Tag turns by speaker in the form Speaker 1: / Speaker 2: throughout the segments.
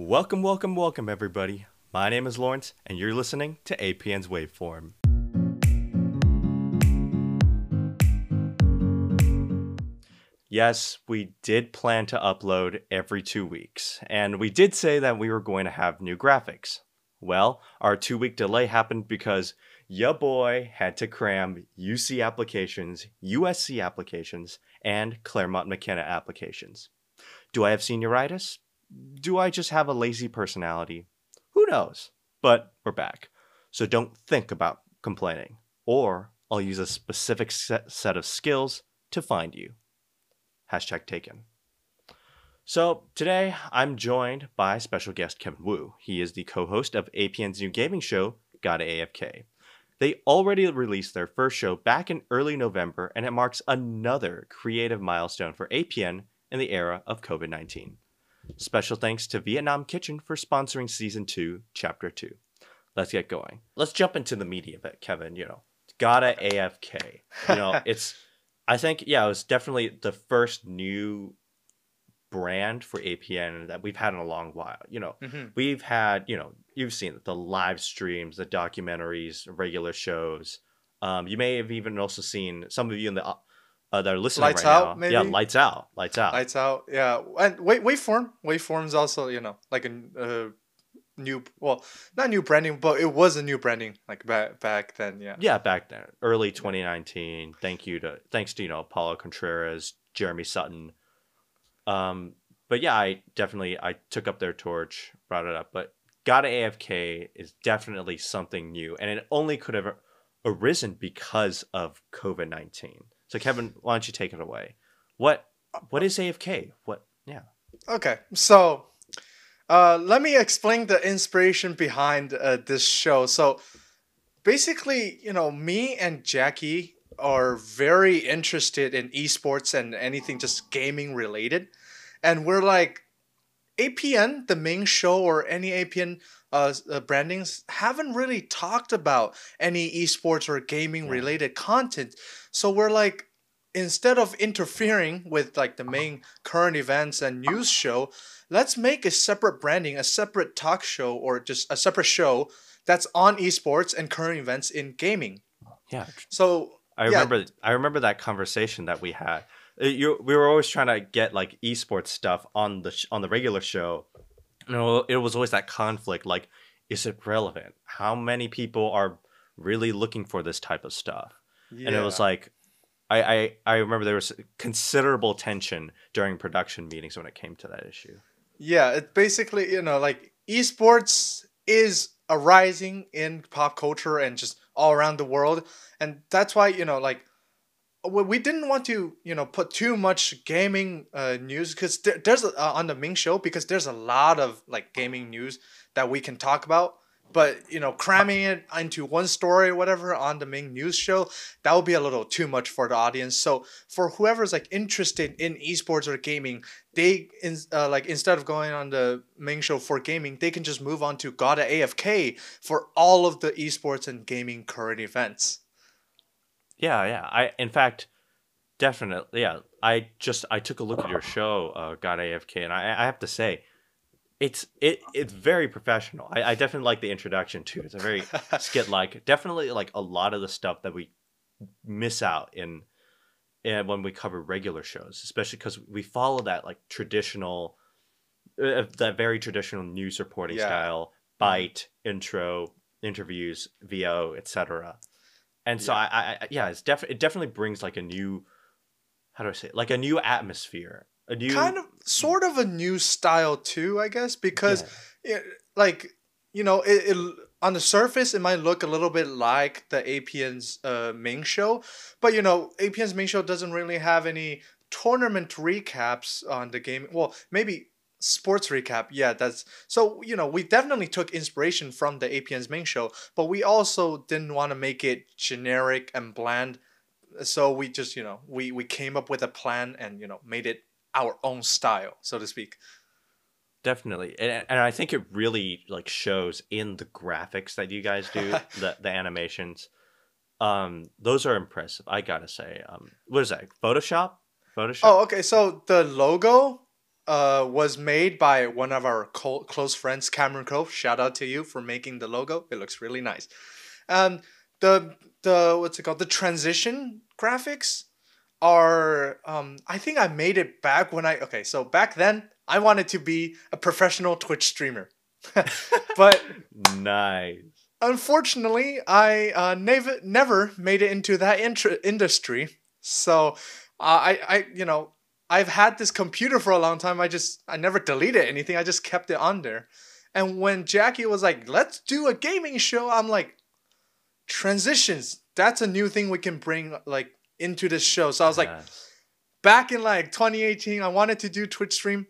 Speaker 1: Welcome, welcome, welcome, everybody. My name is Lawrence, and you're listening to APN's Waveform. Yes, we did plan to upload every two weeks, and we did say that we were going to have new graphics. Well, our two week delay happened because ya boy had to cram UC applications, USC applications, and Claremont McKenna applications. Do I have senioritis? Do I just have a lazy personality? Who knows? But we're back. So don't think about complaining, or I'll use a specific set, of skills to find you. Hashtag taken. So today I'm joined by special guest Kevin Wu. He is the co-host of APN's new gaming show, Gotta AFK. They already released their first show back in early November, and it marks another creative milestone for APN in the era of COVID 19. Special thanks to Vietnam Kitchen for sponsoring season 2, chapter 2. Let's get going. Let's jump into the media of it, Kevin. You know, gotta AFK. You know, it's, I think, yeah, it was definitely the first new brand for APN that we've had in a long while. You know,
Speaker 2: Mhm.
Speaker 1: we've had, you know, you've seen it, the live streams, the documentaries, regular shows. Um, you may have even also seen some of you in the uh, that are listening
Speaker 2: Lights
Speaker 1: right
Speaker 2: Out,
Speaker 1: now. Yeah, lights out, lights out.
Speaker 2: Lights out. Yeah. And wait, waveform. Waveform's also you know like a uh, new well not new branding but it was a new branding like back back then yeah.
Speaker 1: yeah, back then, early 2019. Thank you to thanks to you know Paulo Contreras, Jeremy Sutton. Um, but yeah, I definitely I took up their torch, brought it up. But Gotta AFK is definitely something new, and it only could have arisen because of COVID 19. So Kevin, why don't you take it away? What what is AFK? What yeah.
Speaker 2: Okay, so uh, let me explain the inspiration behind uh, this show. So basically, you know, me and Jackie are very interested in esports and anything just gaming related, and we're like, APN, the main show, or any APN uh, uh, brandings haven't really talked about any esports or gaming related content. So we're like, instead of interfering with like the main current events and news show, let's make a separate branding, a separate talk show, or just a separate show that's on esports and current events in gaming.
Speaker 1: Yeah,
Speaker 2: So
Speaker 1: I
Speaker 2: Yeah.
Speaker 1: remember I remember that conversation that we had. You, we were always trying to get like esports stuff on the sh- on the regular show. You know, it was always that conflict. Like, is it relevant? How many people are really looking for this type of stuff? And it was like, I, I I remember there was considerable tension during production meetings when it came to that issue.
Speaker 2: Yeah, it basically, you know, like esports is arising in pop culture and just all around the world. And that's why, you know, like we didn't want to, you know, put too much gaming uh, news because there, there's a, uh, on the Ming show because there's a lot of like gaming news that we can talk about. But you know, cramming it into one story or whatever on the main news show, that would be a little too much for the audience. So for whoever's like interested in esports or gaming, they in, uh, like instead of going on the main show for gaming, they can just move on to Gotta AFK for all of the esports and gaming current events.
Speaker 1: Yeah, yeah. I in fact definitely yeah. I just I took a look at your show, uh, Got AFK, and I I have to say, it's it it's very professional. I, I definitely like the introduction too. It's a very skit like. Definitely like a lot of the stuff that we miss out in, in when we cover regular shows, especially because we follow that like traditional, uh, that very traditional news reporting
Speaker 2: Yeah.
Speaker 1: style, bite, intro, interviews, VO, etc. And so
Speaker 2: Yeah.
Speaker 1: I, I, yeah, it's def- it definitely brings like a new, how do I say, it? like a new atmosphere, a new
Speaker 2: kind of, sort of a new style too, I guess, because
Speaker 1: yeah.
Speaker 2: yeah, like you know it, it on the surface it might look a little bit like the APN's uh, main show, but you know APN's main show doesn't really have any tournament recaps on the game. Well, maybe sports recap. Yeah, that's so you know we definitely took inspiration from the APN's main show, but we also didn't want to make it generic and bland. So we just you know we we came up with a plan and you know made it our own style, so to speak.
Speaker 1: Definitely, and, and I think it really like shows in the graphics that you guys do, the the animations. Um, those are impressive. I gotta say. Um, what is that? Photoshop? Photoshop.
Speaker 2: Oh, okay. So the logo uh, was made by one of our co- close friends, Cameron Cove. Shout out to you for making the logo. It looks really nice. And the the what's it called? The transition graphics are um I think I made it back when I okay, so back then I wanted to be a professional Twitch streamer. but
Speaker 1: nice.
Speaker 2: Unfortunately, I uh, never never made it into that intr- industry. So uh, I I you know I've had this computer for a long time. I just I never deleted anything. I just kept it on there. And when Jackie was like, "Let's do a gaming show," I'm like, transitions. That's a new thing we can bring like into this show. So I was like, back in like 2018, I wanted to do Twitch stream.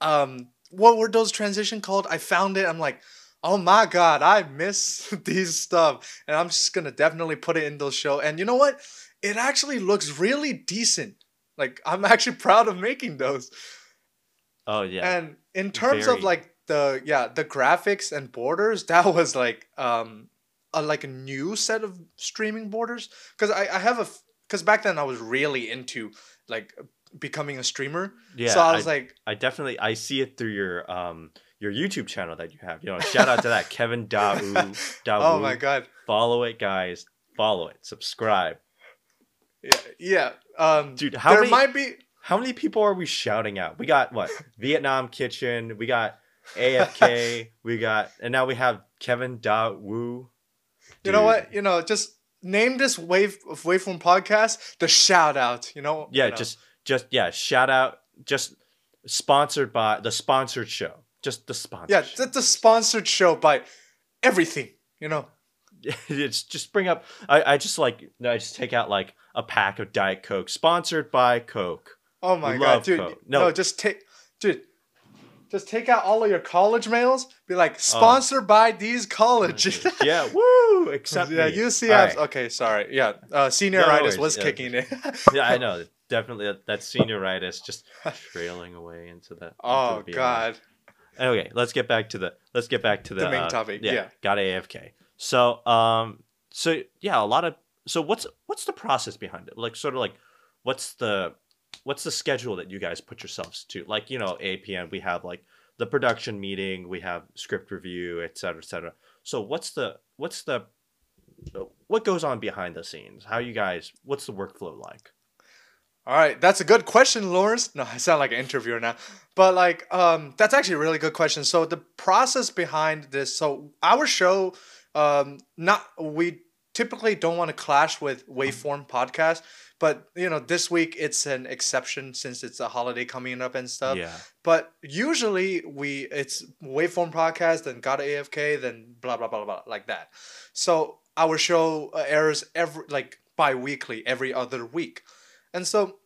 Speaker 2: Um, what were those transition called? I found it. I'm like, oh my god, I miss these stuff, and I'm just gonna definitely put it in those show. And you know what? It actually looks really decent. Like I'm actually proud of making those.
Speaker 1: Oh yeah.
Speaker 2: And in terms of like the yeah the graphics and borders, that was like um a like a new set of streaming borders because I I have a because back then I was really into like becoming a streamer.
Speaker 1: yeah.
Speaker 2: so I was
Speaker 1: I,
Speaker 2: like,
Speaker 1: I definitely I see it through your um your YouTube channel that you have. You know, shout out to that Kevin Da Da
Speaker 2: oh my god,
Speaker 1: Follow it, guys. Follow it. Subscribe.
Speaker 2: yeah, yeah. Um,
Speaker 1: Dude, how
Speaker 2: there
Speaker 1: many
Speaker 2: might be
Speaker 1: how many people are we shouting out? We got what? Vietnam Kitchen. We got AFK. we got and now we have Kevin Da Woo.
Speaker 2: you know what you know just name this wave of waveform podcast the shout out. You know
Speaker 1: Yeah,
Speaker 2: you know.
Speaker 1: just just yeah, shout out just sponsored by the sponsored show. Just the sponsor.
Speaker 2: yeah, that's the sponsored show by everything. You know.
Speaker 1: it's just bring up I, I just like I just take out like a pack of Diet Coke sponsored by Coke.
Speaker 2: Oh my god, dude!
Speaker 1: Coke.
Speaker 2: No.
Speaker 1: No.
Speaker 2: just take, dude. Just take out all of your college mails. Be
Speaker 1: Oh.
Speaker 2: like, sponsored by these colleges.
Speaker 1: yeah, woo! Except
Speaker 2: yeah,
Speaker 1: me.
Speaker 2: UCF.
Speaker 1: Right.
Speaker 2: Okay, sorry. Yeah, uh, senioritis
Speaker 1: worries,
Speaker 2: was
Speaker 1: yeah.
Speaker 2: kicking in.
Speaker 1: Yeah, I know. Definitely that, that senioritis just trailing away into the.
Speaker 2: oh
Speaker 1: into the
Speaker 2: god.
Speaker 1: Okay, let's get back to the let's get back to the,
Speaker 2: The main
Speaker 1: uh,
Speaker 2: topic, yeah.
Speaker 1: got AFK. So um, so yeah, a lot of so what's what's the process behind it? Like sort of like what's the what's the schedule that you guys put yourselves to? Like you know, APN we have like the production meeting, we have script review, et cetera, et cetera. So what's the what's the what goes on behind the scenes? How you guys? What's the workflow like?
Speaker 2: All right, that's a good question, Lawrence. No, I sound like an interviewer now, but like, um, that's actually a really good question. So the process behind this, so our show, um, not we typically don't want to clash with Waveform podcast, but you know, this week it's an exception since it's a holiday coming up and stuff.
Speaker 1: yeah.
Speaker 2: But usually we it's waveform podcast, then got AFK, then blah blah blah blah like that. So our show uh, airs every like bi-weekly, every other week, and so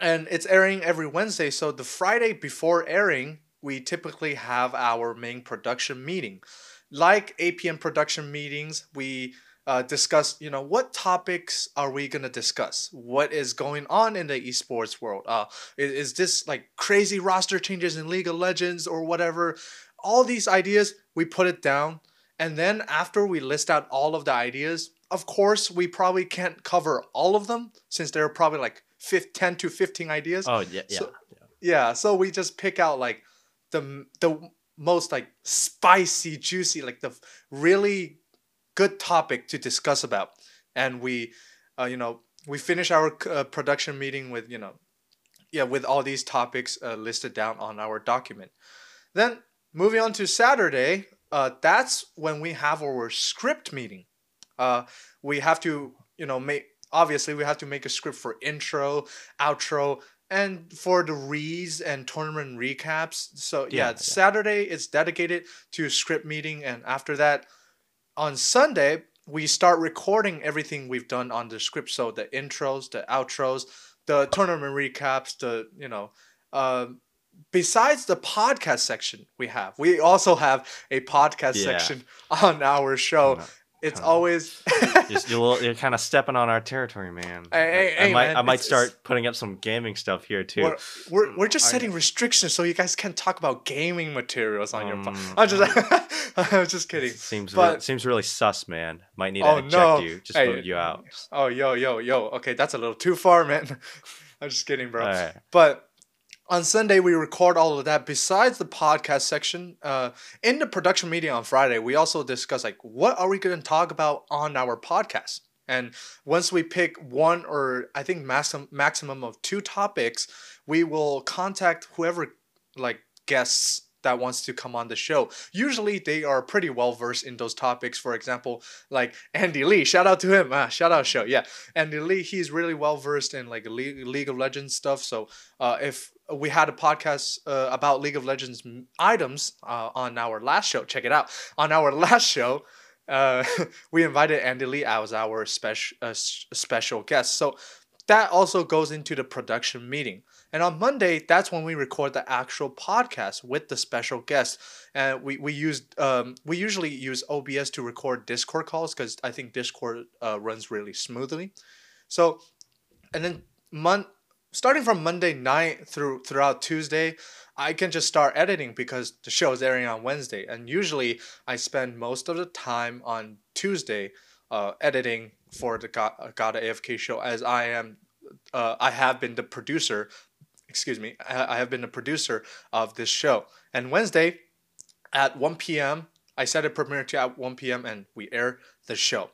Speaker 2: and it's airing every Wednesday. So the Friday before airing, we typically have our main production meeting. Like APN production meetings, we uh, discuss, you know, what topics are we gonna discuss? What is going on in the esports world? Uh, is, is this like crazy roster changes in League of Legends or whatever? All these ideas, we put it down. And then after we list out all of the ideas, of course, we probably can't cover all of them since there are probably like fif- 10 to 15 ideas.
Speaker 1: Oh yeah, yeah.
Speaker 2: So- Yeah, so we just pick out like the the most like spicy, juicy, like the really good topic to discuss about, and we, uh, you know, we finish our uh, production meeting with you know, yeah, with all these topics uh, listed down on our document. Then moving on to Saturday, uh, that's when we have our script meeting. Uh, we have to you know make obviously we have to make a script for intro, outro, and for the reads and tournament recaps. So yeah,
Speaker 1: Yeah.
Speaker 2: Saturday is dedicated to script meeting, and after that, on Sunday we start recording everything we've done on the script. So the intros, the outros, the tournament recaps, the you know. Um, besides the podcast section we have we also have a podcast
Speaker 1: Yeah.
Speaker 2: section on our show it's
Speaker 1: kinda-
Speaker 2: always
Speaker 1: Just, you're, you're kind of stepping on our territory, man.
Speaker 2: Hey, hey,
Speaker 1: I
Speaker 2: hey,
Speaker 1: might,
Speaker 2: man,
Speaker 1: I might
Speaker 2: it's-
Speaker 1: start putting up some gaming stuff here too.
Speaker 2: We're, we're, we're just
Speaker 1: I-
Speaker 2: setting restrictions so you guys can't talk about gaming materials on your phone.
Speaker 1: Um,
Speaker 2: I'm just, I'm just kidding.
Speaker 1: Seems
Speaker 2: but-
Speaker 1: really, seems really sus, man. Might need to
Speaker 2: Oh,
Speaker 1: eject
Speaker 2: no.
Speaker 1: you. Just
Speaker 2: Hey,
Speaker 1: vote you out.
Speaker 2: Oh, yo, yo, yo. Okay, that's a little too far, man. I'm just kidding, bro.
Speaker 1: All right.
Speaker 2: But on Sunday we record all of that. Besides the podcast section, uh, in the production meeting on Friday, we also discuss like what are we going to talk about on our podcast. And once we pick one or I think maximum maximum of two topics, we will contact whoever like guests that wants to come on the show. Usually they are pretty well versed in those topics. For example, like Andy Lee, shout out to him. Ah, shout out show. Yeah. Andy Lee, he's really well versed in like League, of Legends stuff. So uh, if we had a podcast uh, about League of Legends items uh, on our last show, check it out. On our last show, uh, we invited Andy Lee as our special uh, special guest. So that also goes into the production meeting. And on Monday, that's when we record the actual podcast with the special guest. And we we used um, we usually use OBS to record Discord calls because I think Discord uh, runs really smoothly. So, and then mon- starting from Monday night through throughout Tuesday, I can just start editing because the show is airing on Wednesday. And usually, I spend most of the time on Tuesday uh, editing for the God, God AFK show as I am uh, I have been the producer excuse me, I have been the producer of this show. And Wednesday at 1 p.m., I set a premiere to at 1 p.m. and we air the show.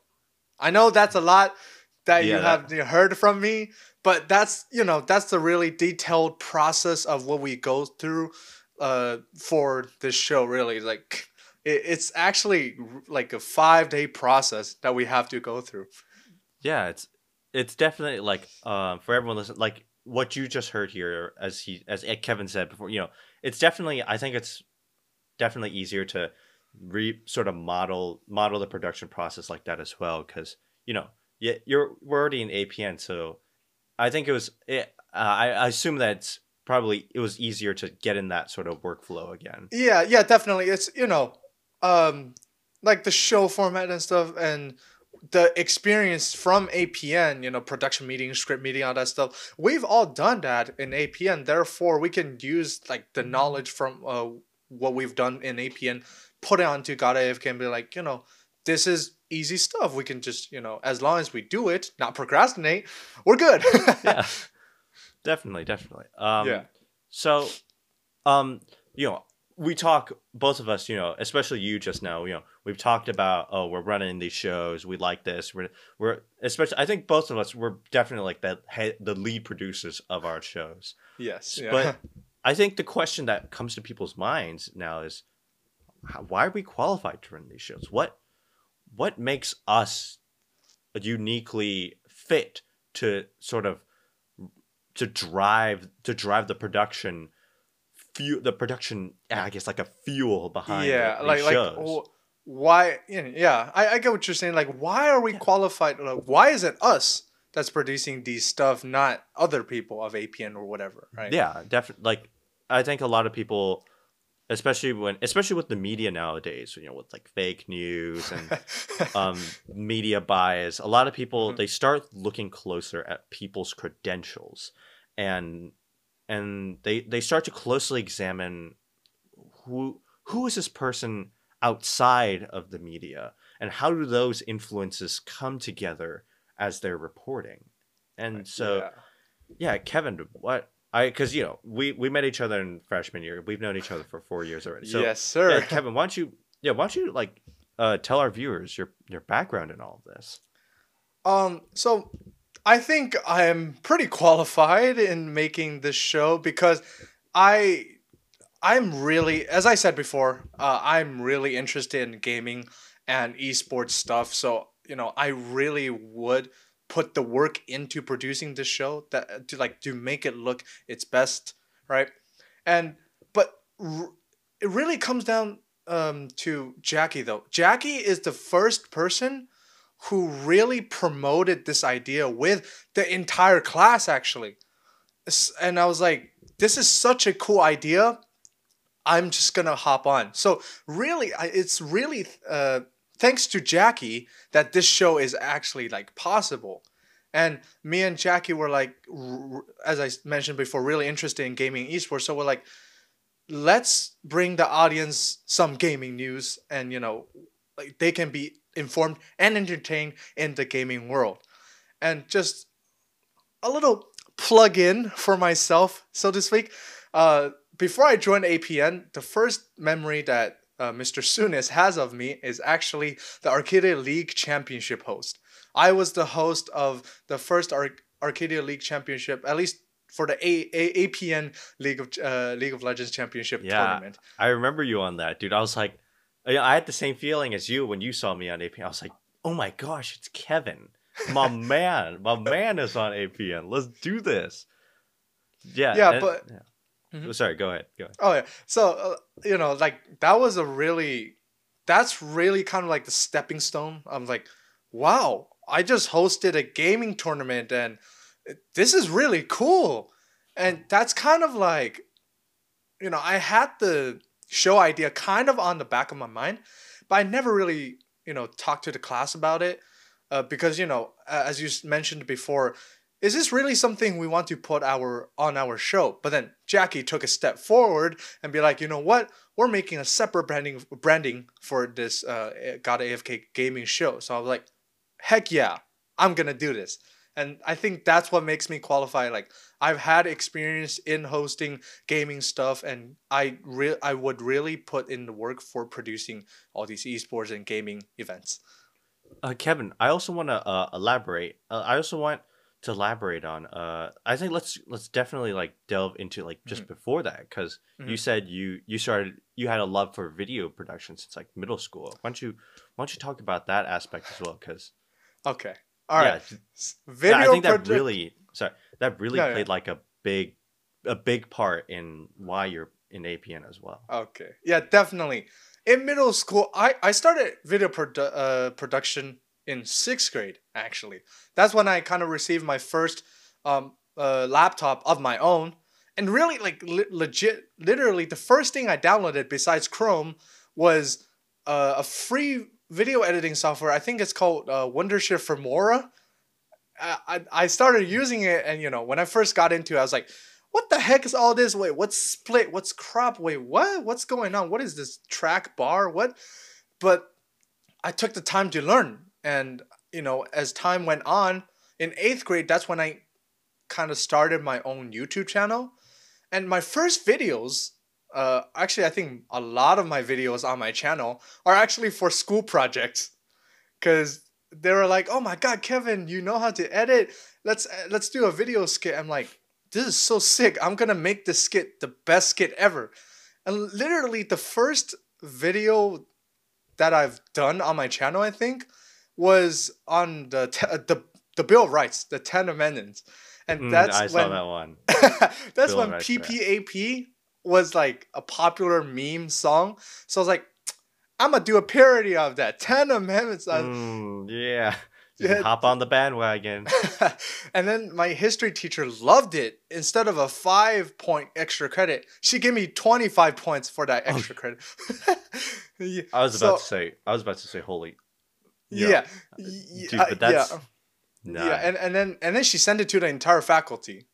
Speaker 2: I know that's a lot that yeah, you have that... heard from me, but that's you know that's the really detailed process of what we go through uh, for this show. Really, like it, it's actually like a five day process that we have to go through.
Speaker 1: Yeah, it's it's definitely like um, for everyone listen like what you just heard here, as he as Kevin said before, you know, it's definitely I think it's definitely easier to re sort of model model the production process like that as well because you know yeah you're we're already in APN so I think it was it, uh, I, I assume that's probably it was easier to get in that sort of workflow again.
Speaker 2: Yeah, yeah, definitely. It's you know, um, like the show format and stuff, and the experience from APN, you know, production meeting, script meeting, all that stuff, we've all done that in APN. Therefore, we can use like the knowledge from uh, what we've done in APN, put it onto God AFK and be like, you know, this is easy stuff. We can just, you know, as long as we do it, not procrastinate, we're good.
Speaker 1: yeah, definitely, definitely. Um, yeah. So, um, you know, we talk both of us you know especially you just now you know we've talked about oh we're running these shows we like this we're we're especially i think both of us we're definitely like that the lead producers of our shows
Speaker 2: yes
Speaker 1: yeah. but i think the question that comes to people's minds now is how, why are we qualified to run these shows what what makes us uniquely fit to sort of to drive to drive the production fuel the production i guess like a fuel behind
Speaker 2: yeah
Speaker 1: the,
Speaker 2: like shows. like why yeah I, I get what you're saying like why are we yeah. qualified like, why is it us that's producing these stuff not other people of apn or whatever right
Speaker 1: yeah definitely like i think a lot of people especially when especially with the media nowadays you know with like fake news and um, media bias a lot of people mm-hmm. they start looking closer at people's credentials and and they they start to closely examine who who is this person outside of the media and how do those influences come together as they're reporting? And so yeah, yeah kevin what i because you know we we met each other in freshman year. We've known each other for four years already. So
Speaker 2: yes sir.
Speaker 1: yeah, kevin why don't you yeah why don't you like uh tell our viewers your your background in all of this?
Speaker 2: Um so I think I'm pretty qualified in making this show because I I'm really as I said before, uh, I'm really interested in gaming and esports stuff. So, you know, I really would put the work into producing this show that to like to make it look its best, right? And but r- it really comes down um, to Jackie though. Jackie is the first person who really promoted this idea with the entire class actually and i was like this is such a cool idea i'm just gonna hop on so really it's really uh, thanks to jackie that this show is actually like possible and me and jackie were like as i mentioned before really interested in gaming esports so we're like let's bring the audience some gaming news and you know like they can be informed and entertained in the gaming world. And just a little plug in for myself, so to speak. uh, before I joined APN, the first memory that uh, Mr. Sunis has of me is actually the Arcadia League Championship host. I was the host of the first Ar- Arcadia League Championship, at least for the A- A- APN League of uh, League of Legends Championship
Speaker 1: Yeah.
Speaker 2: tournament.
Speaker 1: I remember you on that, dude. I was like, I had the same feeling as you when you saw me on APN. I was like, oh my gosh, it's Kevin, my man, my man is on APN. Let's do this. Yeah,
Speaker 2: Yeah,
Speaker 1: and-
Speaker 2: but-
Speaker 1: yeah.
Speaker 2: Mhm.
Speaker 1: Oh, sorry, go ahead. Go ahead.
Speaker 2: Oh yeah. So uh, you know, like that was a really, that's really kind of like the stepping stone. I'm like, wow, I just hosted a gaming tournament and this is really cool. And that's kind of like, you know, I had the show idea kind of on the back of my mind, but I never really, you know, talked to the class about it. Uh, because you know, as you mentioned before, is this really something we want to put our on our show? But then Jackie took a step forward and be like, you know what? We're making a separate branding branding for this uh, God AFK gaming show. So I was like, heck yeah, I'm gonna do this. And I think that's what makes me qualify. Like I've had experience in hosting gaming stuff, and I re- I would really put in the work for producing all these esports and gaming events.
Speaker 1: Uh, Kevin, I also want to uh, elaborate. Uh, I also want to elaborate on. Uh, I think let's let's definitely like delve into like just before that because you
Speaker 2: Mhm.
Speaker 1: said you you started you had a love for video production since like middle school. Why don't you why don't you talk about that aspect as well? Because
Speaker 2: Okay, all right.
Speaker 1: yeah, yeah,
Speaker 2: Video
Speaker 1: I think that really sorry that really
Speaker 2: No, yeah.
Speaker 1: played like a big a big part in why you're in APN as well.
Speaker 2: Okay. Yeah, definitely. In middle school, I, I started video produ- uh, production in sixth grade, actually. That's when I kind of received my first um, uh, laptop of my own. And really, like, le- legit, literally, the first thing I downloaded besides Chrome was uh, a free video editing software. I think it's called uh, Wondershare Filmora. I I started using it, and you know, when I first got into it, I was like, what the heck is all this? Wait, what's split? What's crop? Wait, what? What's going on? What is this track bar? What? But I took the time to learn. And, you know, as time went on, in eighth grade, that's when I kind of started my own YouTube channel. And my first videos, uh, actually, I think a lot of my videos on my channel are actually for school projects. Because they were like, oh my God, Kevin, you know how to edit. Let's, let's do a video skit. I'm like, this is so sick. I'm gonna make this skit the best skit ever. And literally, the first video that I've done on my channel, I think, was on the te- uh, the the Bill of Rights, the Ten Amendments, and
Speaker 1: Mm,
Speaker 2: that's when
Speaker 1: that one.
Speaker 2: that's
Speaker 1: Bill
Speaker 2: when
Speaker 1: Rights.
Speaker 2: PPAP was like a popular meme song. So I was like, I'm gonna do a parody of that Ten Amendments.
Speaker 1: Mm, yeah.
Speaker 2: Yeah.
Speaker 1: hop on the bandwagon.
Speaker 2: and then my history teacher loved it. Instead of a five point extra credit, she gave me 25 points for that
Speaker 1: Oh.
Speaker 2: extra credit. yeah.
Speaker 1: I was
Speaker 2: So-
Speaker 1: about to say. I was about to say, holy.
Speaker 2: Yeah.
Speaker 1: Dude,
Speaker 2: Yeah,
Speaker 1: but that's
Speaker 2: yeah.
Speaker 1: nah.
Speaker 2: Yeah, and, and then and then she sent it to the entire faculty.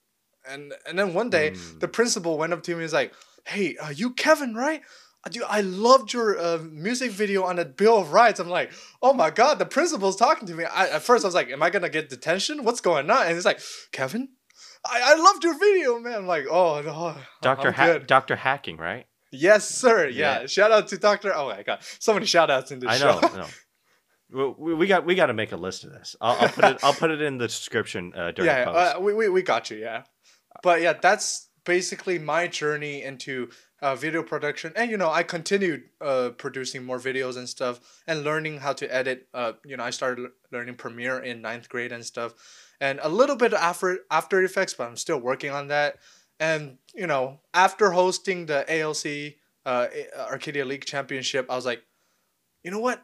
Speaker 2: And and then one day
Speaker 1: Mm.
Speaker 2: the principal went up to me and was like, "Hey, uh, you Kevin, right? Uh, Dude, I loved your uh, music video on the Bill of Rights." I'm like, "Oh my god, the principal's talking to me." I, at first I was like, "Am I gonna get detention? What's going on?" And he's like, "Kevin, I, I loved your video, man." I'm like, "Oh no,
Speaker 1: Doctor
Speaker 2: I'm
Speaker 1: ha- Doctor Hacking, right?
Speaker 2: Yes, sir. Yeah.
Speaker 1: Yeah.
Speaker 2: Shout out to Doctor. Oh my god, so many shout outs in this
Speaker 1: I
Speaker 2: show.
Speaker 1: know. I know. We, we- got we got to make a list of this. I'll, I'll put it I'll put it in the description uh, during
Speaker 2: yeah,
Speaker 1: the post.
Speaker 2: uh, we, we, we got you, yeah. But yeah, that's basically my journey into uh, video production. And, you know, I continued uh, producing more videos and stuff and learning how to edit. Uh, you know, I started learning Premiere in ninth grade and stuff. And a little bit after After Effects, but I'm still working on that. And, you know, after hosting the ALC uh, Arcadia League Championship, I was like, you know what?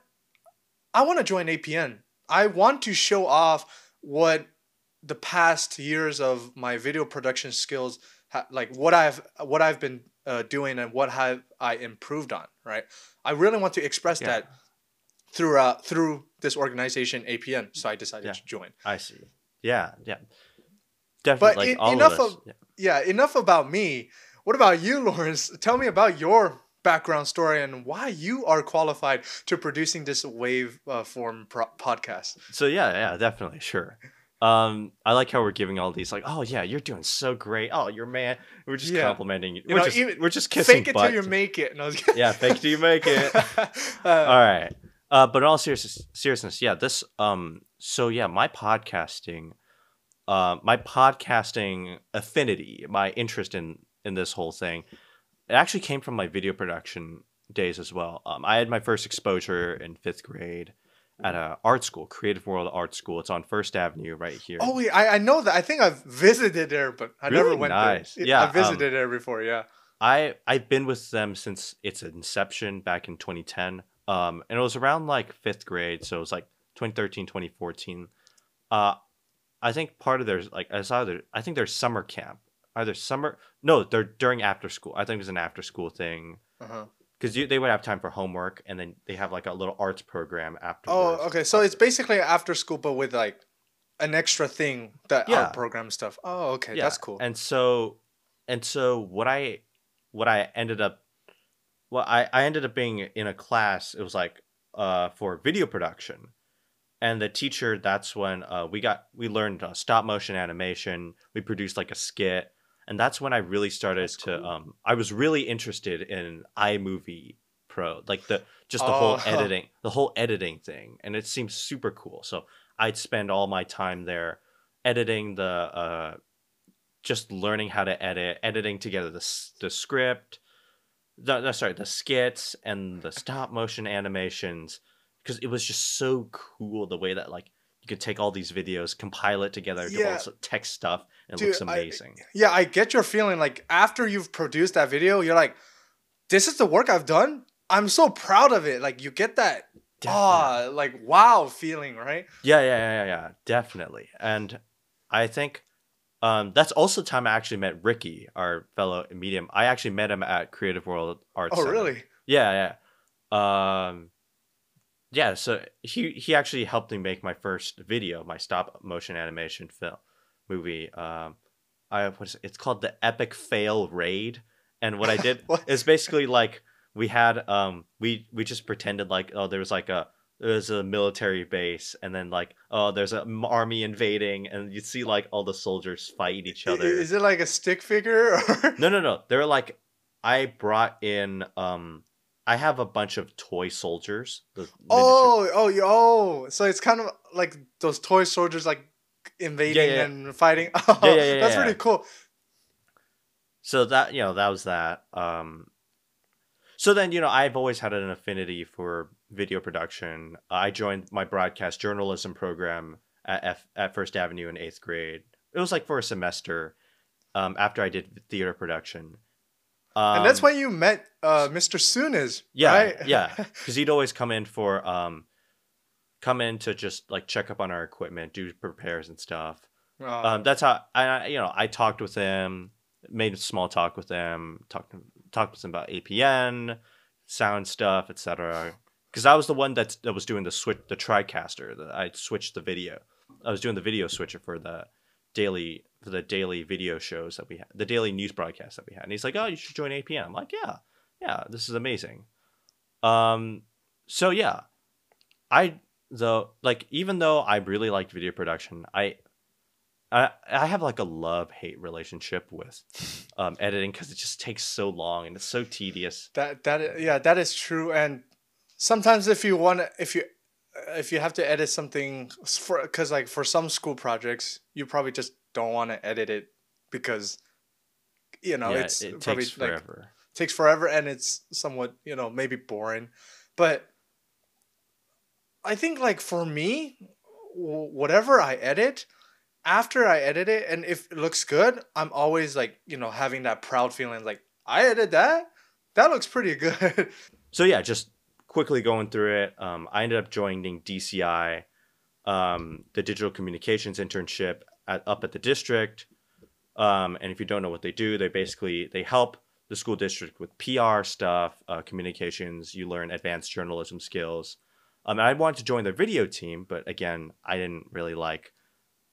Speaker 2: I want to join APN. I want to show off what the past years of my video production skills, ha- like what I've what I've been uh, doing and what have I improved on. Right. I really want to express
Speaker 1: Yeah.
Speaker 2: that through uh, through this organization APN. So I decided
Speaker 1: Yeah.
Speaker 2: to join.
Speaker 1: I see. Yeah, yeah. Definitely.
Speaker 2: But
Speaker 1: like
Speaker 2: en- enough
Speaker 1: of
Speaker 2: of-
Speaker 1: yeah.
Speaker 2: Yeah. Enough about me. What about you, Lawrence? Tell me about your background story and why you are qualified to producing this wave uh, form pro- podcast.
Speaker 1: So yeah, yeah, definitely, sure. Um, I like how we're giving all these like, oh yeah, you're doing so great. Oh, you're man. We're just
Speaker 2: Yeah.
Speaker 1: complimenting you.
Speaker 2: You
Speaker 1: We're
Speaker 2: know,
Speaker 1: just
Speaker 2: even-
Speaker 1: we're just kissing
Speaker 2: Fake it
Speaker 1: butt.
Speaker 2: till you make it. No,
Speaker 1: yeah, fake till you make it.
Speaker 2: uh,
Speaker 1: all right. Uh, but in all seriousness, seriousness, yeah, this um, so yeah, my podcasting, uh, my podcasting affinity, my interest in in this whole thing, it actually came from my video production days as well. Um, I had my first exposure in fifth grade at a art school, Creative World Art School. It's on First Avenue, right here.
Speaker 2: Oh wait, I, I know that. I think I've visited there, but I never
Speaker 1: Really?
Speaker 2: went
Speaker 1: Nice.
Speaker 2: there.
Speaker 1: Yeah,
Speaker 2: I
Speaker 1: um,
Speaker 2: visited there before. Yeah.
Speaker 1: I I've been with them since its inception back in 2010. Um, and it was around like fifth grade, so it was like 2013, 2014. Uh, I think part of their like I saw their I think their summer camp, either summer no, they're during after school. I think it was an after school thing
Speaker 2: Uh-huh.
Speaker 1: because they would have time for homework, and then they have like a little arts program
Speaker 2: after.
Speaker 1: Oh,
Speaker 2: okay. So it's basically after school, but with like an extra thing that
Speaker 1: Yeah.
Speaker 2: art program stuff. Oh, okay, that's cool.
Speaker 1: And so, and so what I, what I ended up, well, I, I ended up being in a class. It was like uh for video production, and the teacher. That's when uh we got we learned uh, stop motion animation. We produced like a skit, and that's when I really started to um. I was really interested in iMovie Pro, like the just the whole
Speaker 2: Oh.
Speaker 1: editing, the whole editing thing, and it seems super cool. So I'd spend all my time there editing the uh just learning how to edit, editing together the the script, the, no, sorry, the skits and the stop motion animations, because it was just so cool the way that like you could take all these videos, compile it together, do all
Speaker 2: Yeah.
Speaker 1: text stuff, it
Speaker 2: Dude,
Speaker 1: looks
Speaker 2: I-
Speaker 1: amazing.
Speaker 2: yeah, I get your feeling. Like after you've produced that video, you're like, "This is the work I've done. I'm so proud of it." Like you get that ah, like wow feeling, right?
Speaker 1: Yeah, yeah, yeah, yeah, yeah, definitely. And I think um, that's also the time I actually met Ricky, our fellow medium. I actually met him at Creative World Arts.
Speaker 2: Oh,
Speaker 1: Center.
Speaker 2: really?
Speaker 1: Yeah, yeah. Um, yeah. So he he actually helped me make my first video, my stop motion animation film movie. Um, I what is it? It's called the Epic Fail Raid, and what I did is basically like we had um we we just pretended like oh there was like a there's a military base and then like oh there's an army invading and you see like all the soldiers fight each other
Speaker 2: Is it like a stick figure? Or...
Speaker 1: no, no, no. They're like I brought in um I have a bunch of toy soldiers. The miniature-
Speaker 2: Oh, oh, oh! So it's kind of like those toy soldiers, like invading
Speaker 1: yeah.
Speaker 2: and fighting. Oh,
Speaker 1: Yeah, yeah, yeah,
Speaker 2: that's
Speaker 1: yeah.
Speaker 2: pretty cool.
Speaker 1: so that you know that was that. Um so then you know I've always had an affinity for video production. I joined my broadcast journalism program at F- at First Avenue in 8th grade. It was like for a semester um after I did theater production. Um,
Speaker 2: and that's when you met uh, Mr. Sooniz,
Speaker 1: Yeah,
Speaker 2: right?
Speaker 1: yeah. because he'd always come in for um come in to just like check up on our equipment do repairs and stuff.
Speaker 2: Uh,
Speaker 1: um that's how i you know i talked with him made a small talk with him talked talked with him about apn sound stuff etc because i was the one that that was doing the switch the tricaster that i switched the video i was doing the video switcher for the daily for the daily video shows that we had the daily news broadcast that we had. And he's like oh you should join apn i'm like yeah yeah this is amazing. Um so yeah i though like even though i really liked video production i i i have like a love hate relationship with um editing because it just takes so long and it's so tedious.
Speaker 2: That that yeah, that is true. And sometimes if you want, to if you if you have to edit something for because like for some school projects, you probably just don't want to edit it because you know
Speaker 1: yeah
Speaker 2: it's
Speaker 1: it
Speaker 2: probably
Speaker 1: takes
Speaker 2: like takes forever and it's somewhat you know maybe boring. But i think like for me whatever i edit after i edit it and if it looks good i'm always like you know having that proud feeling like i edited that? That looks pretty good.
Speaker 1: So yeah just quickly going through it um i ended up joining dci um the digital communications internship at, up at the district. Um and if you don't know what they do they basically they help the school district with pr stuff uh, communications. You learn advanced journalism skills um i wanted to join their video team but again i didn't really like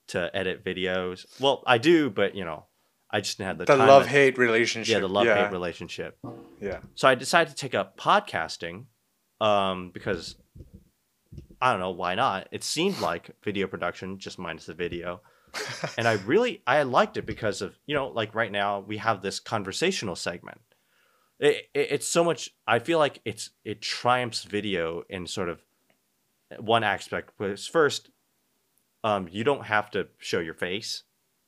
Speaker 1: to edit videos well i do but you know i just didn't have the,
Speaker 2: the love hate relationship
Speaker 1: yeah the love
Speaker 2: yeah,
Speaker 1: hate relationship
Speaker 2: yeah
Speaker 1: so I decided to take up podcasting um, because I don't know why not. It seemed like video production, just minus the video. and I really I liked it because of you know like right now we have this conversational segment. It, it, it's so much. I feel like it's it triumphs video in sort of one aspect. Was first, um, you don't have to show your face.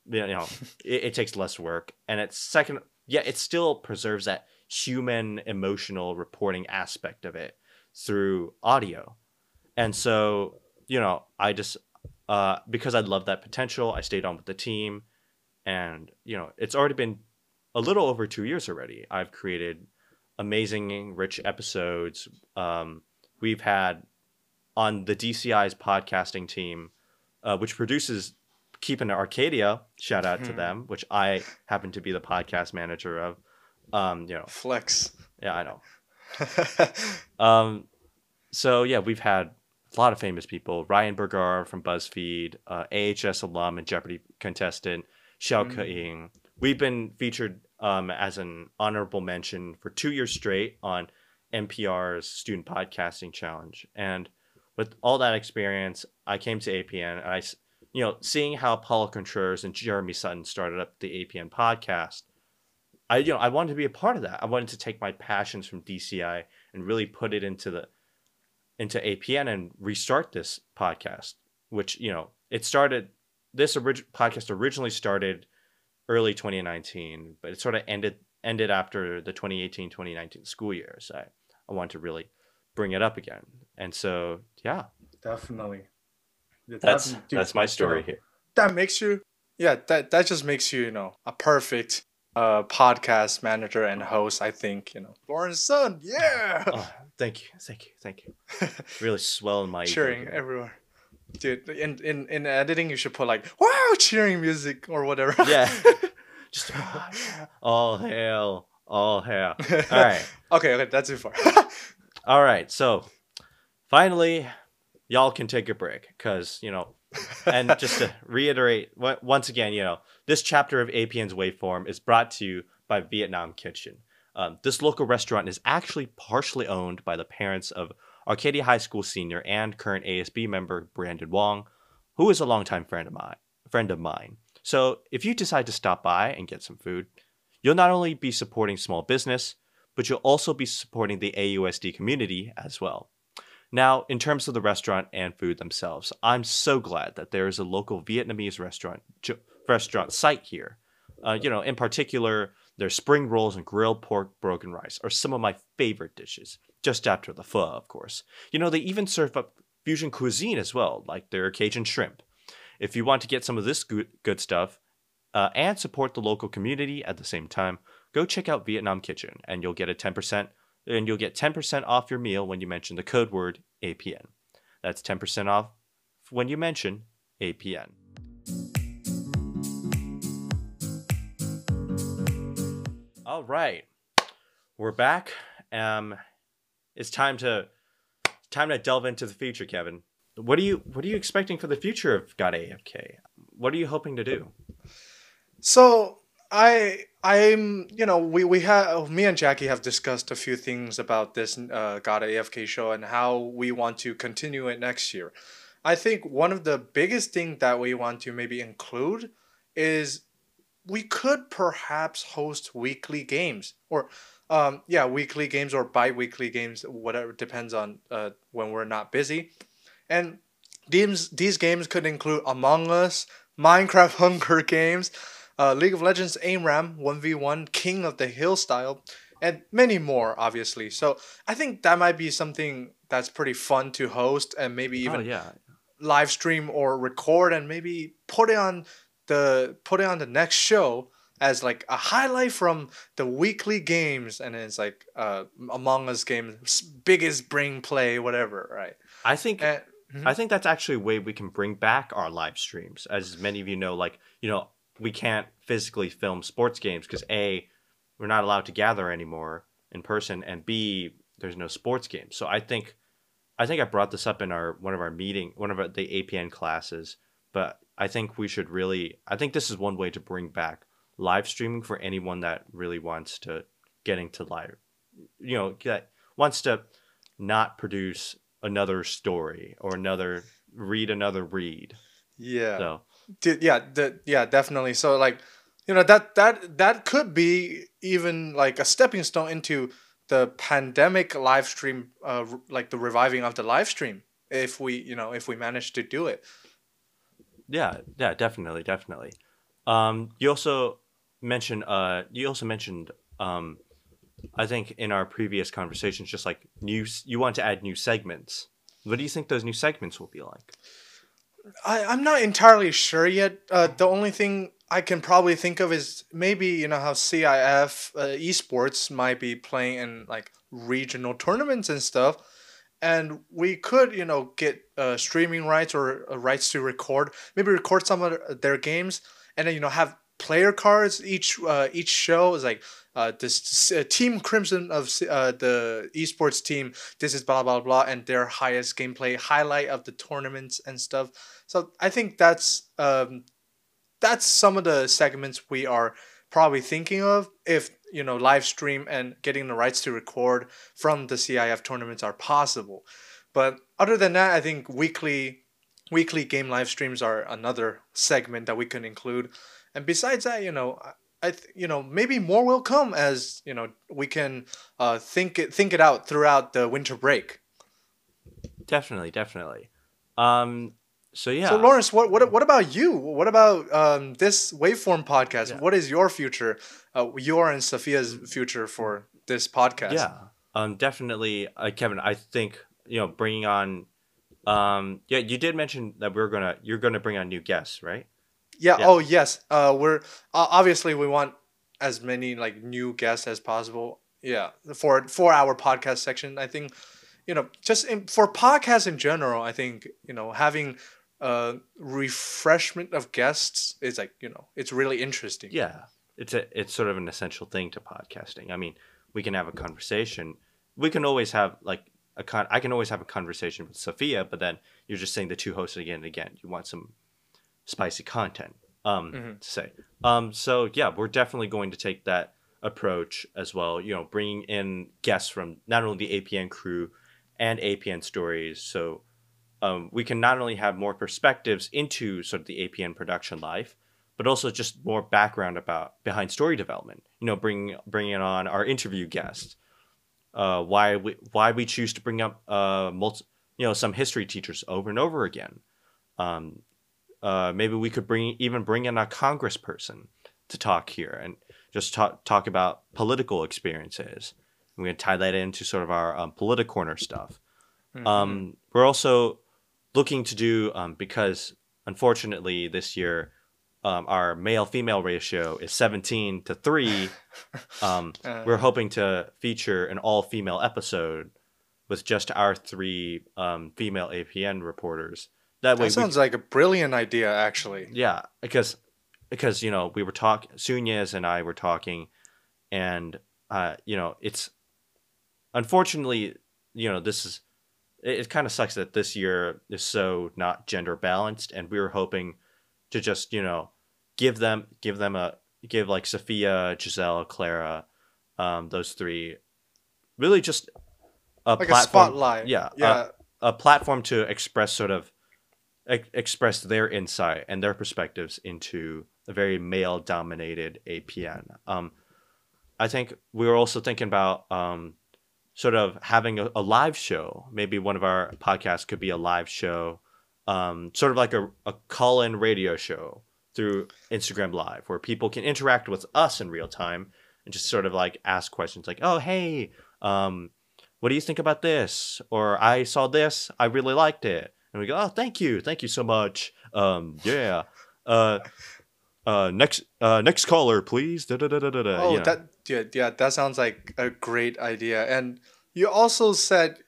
Speaker 1: You know, it, it takes less work, and it's second. Yeah, it still preserves that human emotional reporting aspect of it through audio, and so you know I just uh, because I love that potential, I stayed on with the team, and you know, it's already been a little over two years already. I've created amazing, rich episodes. Um, we've had on the DCI's podcasting team, uh, which produces Keep in Arcadia. Shout out to
Speaker 2: Hmm.
Speaker 1: them, which I happen to be the podcast manager of. Um, you know,
Speaker 2: Flex.
Speaker 1: yeah, I know. Um, so yeah, we've had a lot of famous people: Ryan Bergara from BuzzFeed, uh, AHS alum and Jeopardy contestant Xiao
Speaker 2: Mm.
Speaker 1: We've been featured um, as an honorable mention for two years straight on NPR's Student Podcasting Challenge, and with all that experience, I came to APN and I, you know, seeing how Paulo Contreras and Jeremy Sutton started up the APN podcast. I you know I wanted to be a part of that. I wanted to take my passions from DCI and really put it into the into APN and restart this podcast. Which you know it started. This orig- podcast originally started early 2019, but it sort of ended ended after the 2018-2019 school year. So I, I wanted to really bring it up again. And so yeah,
Speaker 2: Definitely. Yeah,
Speaker 1: that's
Speaker 2: definitely. Dude,
Speaker 1: that's my
Speaker 2: you
Speaker 1: story
Speaker 2: know,
Speaker 1: here.
Speaker 2: That makes you, yeah, that that just makes you, you know, a perfect uh podcast manager and host. I think, you know, Lawrence Sun, yeah,
Speaker 1: Oh, thank you, thank you, thank you. Really swelling my
Speaker 2: cheering
Speaker 1: here.
Speaker 2: everywhere. Dude, in, in in editing, you should put like wow cheering music or whatever.
Speaker 1: Yeah. Just oh, yeah. all hail, all hail. All right,
Speaker 2: okay, okay, that's too far.
Speaker 1: all right. So finally, y'all can take a break because you know. and just to reiterate, once again, you know, this chapter of APN's Waveform is brought to you by Vietnam Kitchen. Um, this local restaurant is actually partially owned by the parents of Arcadia High School senior and current ASB member Brandon Wong, who is a longtime friend of mine. Friend of mine. So if you decide to stop by and get some food, you'll not only be supporting small business, but you'll also be supporting the AUSD community as well. Now, in terms of the restaurant and food themselves, I'm so glad that there is a local Vietnamese restaurant j- restaurant site here. Uh, you know, in particular, their spring rolls and grilled pork broken rice are some of my favorite dishes, just after the pho, of course. You know, they even serve up fusion cuisine as well, like their Cajun shrimp. If you want to get some of this good, good stuff uh, and support the local community at the same time, go check out Vietnam Kitchen, and you'll get a 10% and you'll get 10% off your meal when you mention the code word APN. That's 10% off when you mention APN. All right. We're back. Um it's time to time to delve into the future, Kevin. What are you what are you expecting for the future of God AFK? What are you hoping to do?
Speaker 2: So I I'm you know we we have me and Jackie have discussed a few things about this uh, God AFK show and how we want to continue it next year. I think one of the biggest thing that we want to maybe include is we could perhaps host weekly games or um yeah weekly games or bi-weekly games whatever depends on uh, when we're not busy and these these games could include Among Us, Minecraft Hunger Games, uh, League of Legends ARAM 1v1, King of the Hill style, and many more, obviously. So I think that might be something that's pretty fun to host and maybe even
Speaker 1: oh yeah.
Speaker 2: live stream or record and maybe put it on the put it on the next show as like a highlight from the weekly games and it's like uh among us games biggest brain play whatever right
Speaker 1: I think
Speaker 2: and, Mhm.
Speaker 1: I think that's actually a way we can bring back our live streams. As many of you know, like, you know, we can't physically film sports games because A, we're not allowed to gather anymore in person, and B, there's no sports games. So I think I think I brought this up in our one of our meeting one of our, the APN classes, but I think we should really I think this is one way to bring back live streaming for anyone that really wants to get into live you know, that wants to not produce another story or another read another read.
Speaker 2: Yeah.
Speaker 1: So
Speaker 2: D- yeah, d- yeah, definitely. So like, you know, that that that could be even like a stepping stone into the pandemic live stream, uh, like the reviving of the live stream. If we, you know, if we manage to do it.
Speaker 1: yeah, yeah, definitely, definitely. Um, you also mentioned uh, you also mentioned um, I think in our previous conversations, just like new, you want to add new segments. What do you think those new segments will be like?
Speaker 2: I, I'm not entirely sure yet. Uh, the only thing I can probably think of is maybe you know how CIF uh, esports might be playing in like regional tournaments and stuff, and we could you know get uh, streaming rights or uh, rights to record, maybe record some of their games, and then you know have player cards. Each uh, each show is like uh, this uh, team crimson of uh, the esports team this is blah blah blah and their highest gameplay highlight of the tournaments and stuff. So i think that's um, that's some of the segments we are probably thinking of if you know live stream and getting the rights to record from the cif tournaments are possible. But other than that i think weekly weekly game live streams are another segment that we can include. And besides that you know I- th- you know maybe more will come as you know we can uh, think it think it out throughout the winter break.
Speaker 1: Definitely, definitely. Um, so yeah,
Speaker 2: So Lawrence, what what what about you? What about um, this waveform podcast?
Speaker 1: Yeah.
Speaker 2: What is your future? Uh, your and Sophia's future for this podcast?
Speaker 1: Yeah, um, definitely, uh, Kevin. I think you know bringing on, um, yeah, you did mention that we are gonna you're gonna bring on new guests, right?
Speaker 2: Yeah.
Speaker 1: Yeah.
Speaker 2: Oh yes. Uh, we're uh, obviously we want as many like new guests as possible. Yeah, for for our podcast section, I think you know just in, for podcasts in general, I think you know having uh refreshment of guests is like you know it's really interesting.
Speaker 1: Yeah, it's a it's sort of an essential thing to podcasting. I mean, we can have a conversation. We can always have like a con. I can always have a conversation with Sophia, but then you're just saying the two hosts again and again. You want some spicy content, um,
Speaker 2: Mhm.
Speaker 1: to say. Um, so yeah, we're definitely going to take that approach as well. You know, bringing in guests from not only the APN crew and APN stories, so um, we can not only have more perspectives into sort of the APN production life, but also just more background about behind story development. You know, bringing bringing on our interview guests, uh, why we why we choose to bring up uh, multi, you know, some history teachers over and over again. Um, uh, maybe we could bring even bring in a congressperson to talk here and just talk talk about political experiences. We can tie that into sort of our um, political corner stuff.
Speaker 2: Mhm.
Speaker 1: Um, we're also looking to do um, because unfortunately this year um, our male female ratio is 17 to 3 um,
Speaker 2: Uh,
Speaker 1: we're hoping to feature an all female episode with just our three um, female apn reporters that way
Speaker 2: that sounds
Speaker 1: we,
Speaker 2: like a brilliant idea, actually.
Speaker 1: yeah because because you know we were talking Sunyas and i were talking and uh, you know it's unfortunately you know this is it, it kind of sucks that this year is so not gender balanced and we were hoping to just you know give them give them a give like sophia giselle clara um, those three really just a
Speaker 2: Like a spotlight.
Speaker 1: yeah
Speaker 2: Yeah.
Speaker 1: a, a platform to express sort of ex- express their insight and their perspectives into a very male dominated apn um, i think we were also thinking about um, sort of having a, a live show. Maybe one of our podcasts could be a live show, um, sort of like a, a call in radio show through Instagram Live, where people can interact with us in real time and just sort of like ask questions like, oh, hey, um, what do you think about this? Or I saw this, I really liked it. And we go, oh, thank you, thank you so much. Um, yeah. Uh, uh, next, uh, next caller, please. Da, da, da, da, da,
Speaker 2: Oh,
Speaker 1: you know.
Speaker 2: that yeah, yeah, that sounds like a great idea. And you also said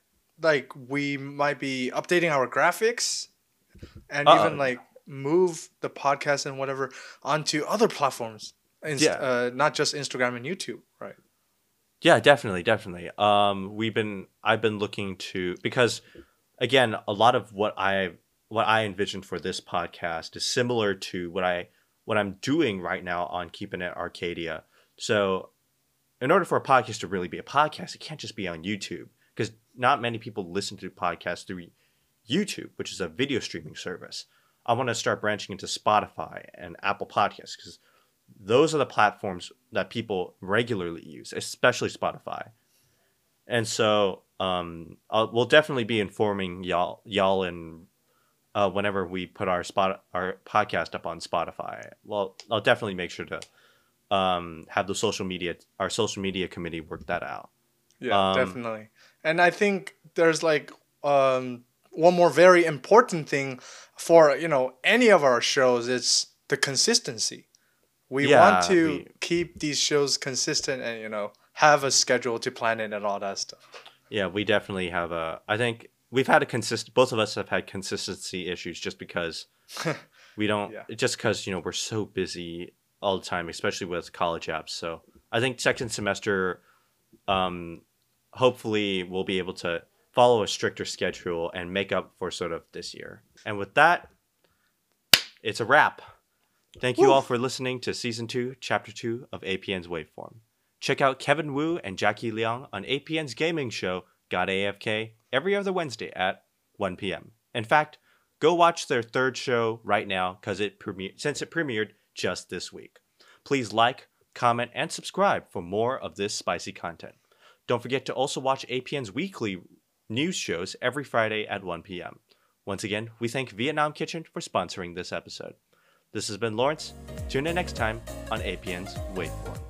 Speaker 2: like we might be updating our graphics and
Speaker 1: Uh-oh.
Speaker 2: even like move the podcast and whatever onto other platforms. Inst-
Speaker 1: Yeah.
Speaker 2: uh, not just Instagram and YouTube, right?
Speaker 1: Yeah, definitely, definitely. Um, we've been I've been looking to because again, a lot of what I what I envisioned for this podcast is similar to what I what I'm doing right now on Keeping It Arcadia. So, in order for a podcast to really be a podcast, it can't just be on YouTube because not many people listen to podcasts through YouTube, which is a video streaming service. I want to start branching into Spotify and Apple Podcasts because those are the platforms that people regularly use, especially Spotify. And so um, I'll, we'll definitely be informing y'all, y'all, and uh, whenever we put our spot our podcast up on Spotify. Well, I'll definitely make sure to um, have the social media our social media committee work that out.
Speaker 2: Yeah,
Speaker 1: Um,
Speaker 2: definitely. And I think there's like um, one more very important thing for you know any of our shows. It's the consistency. We
Speaker 1: Yeah,
Speaker 2: want to
Speaker 1: we-
Speaker 2: keep these shows consistent and you know have a schedule to plan it and all that stuff.
Speaker 1: Yeah, we definitely have a. I think we've had a consist. Both of us have had consistency issues just because we don't.
Speaker 2: Yeah.
Speaker 1: Just because you know we're so busy all the time, especially with college apps. So I think second semester, um, hopefully we'll be able to follow a stricter schedule and make up for sort of this year. And with that, it's a wrap. Thank you
Speaker 2: Woo.
Speaker 1: all for listening to season two, chapter two of APN's Waveform. Check out Kevin Wu and Jackie Liang on APN's gaming show, Got AFK, every other Wednesday at 1 p.m. In fact, go watch their third show right now because it since it premiered just this week. Please like, comment, and subscribe for more of this spicy content. Don't forget to also watch APN's weekly news shows every Friday at 1 p.m. Once again, we thank Vietnam Kitchen for sponsoring this episode. This has been Lawrence. Tune in next time on APN's Waveform.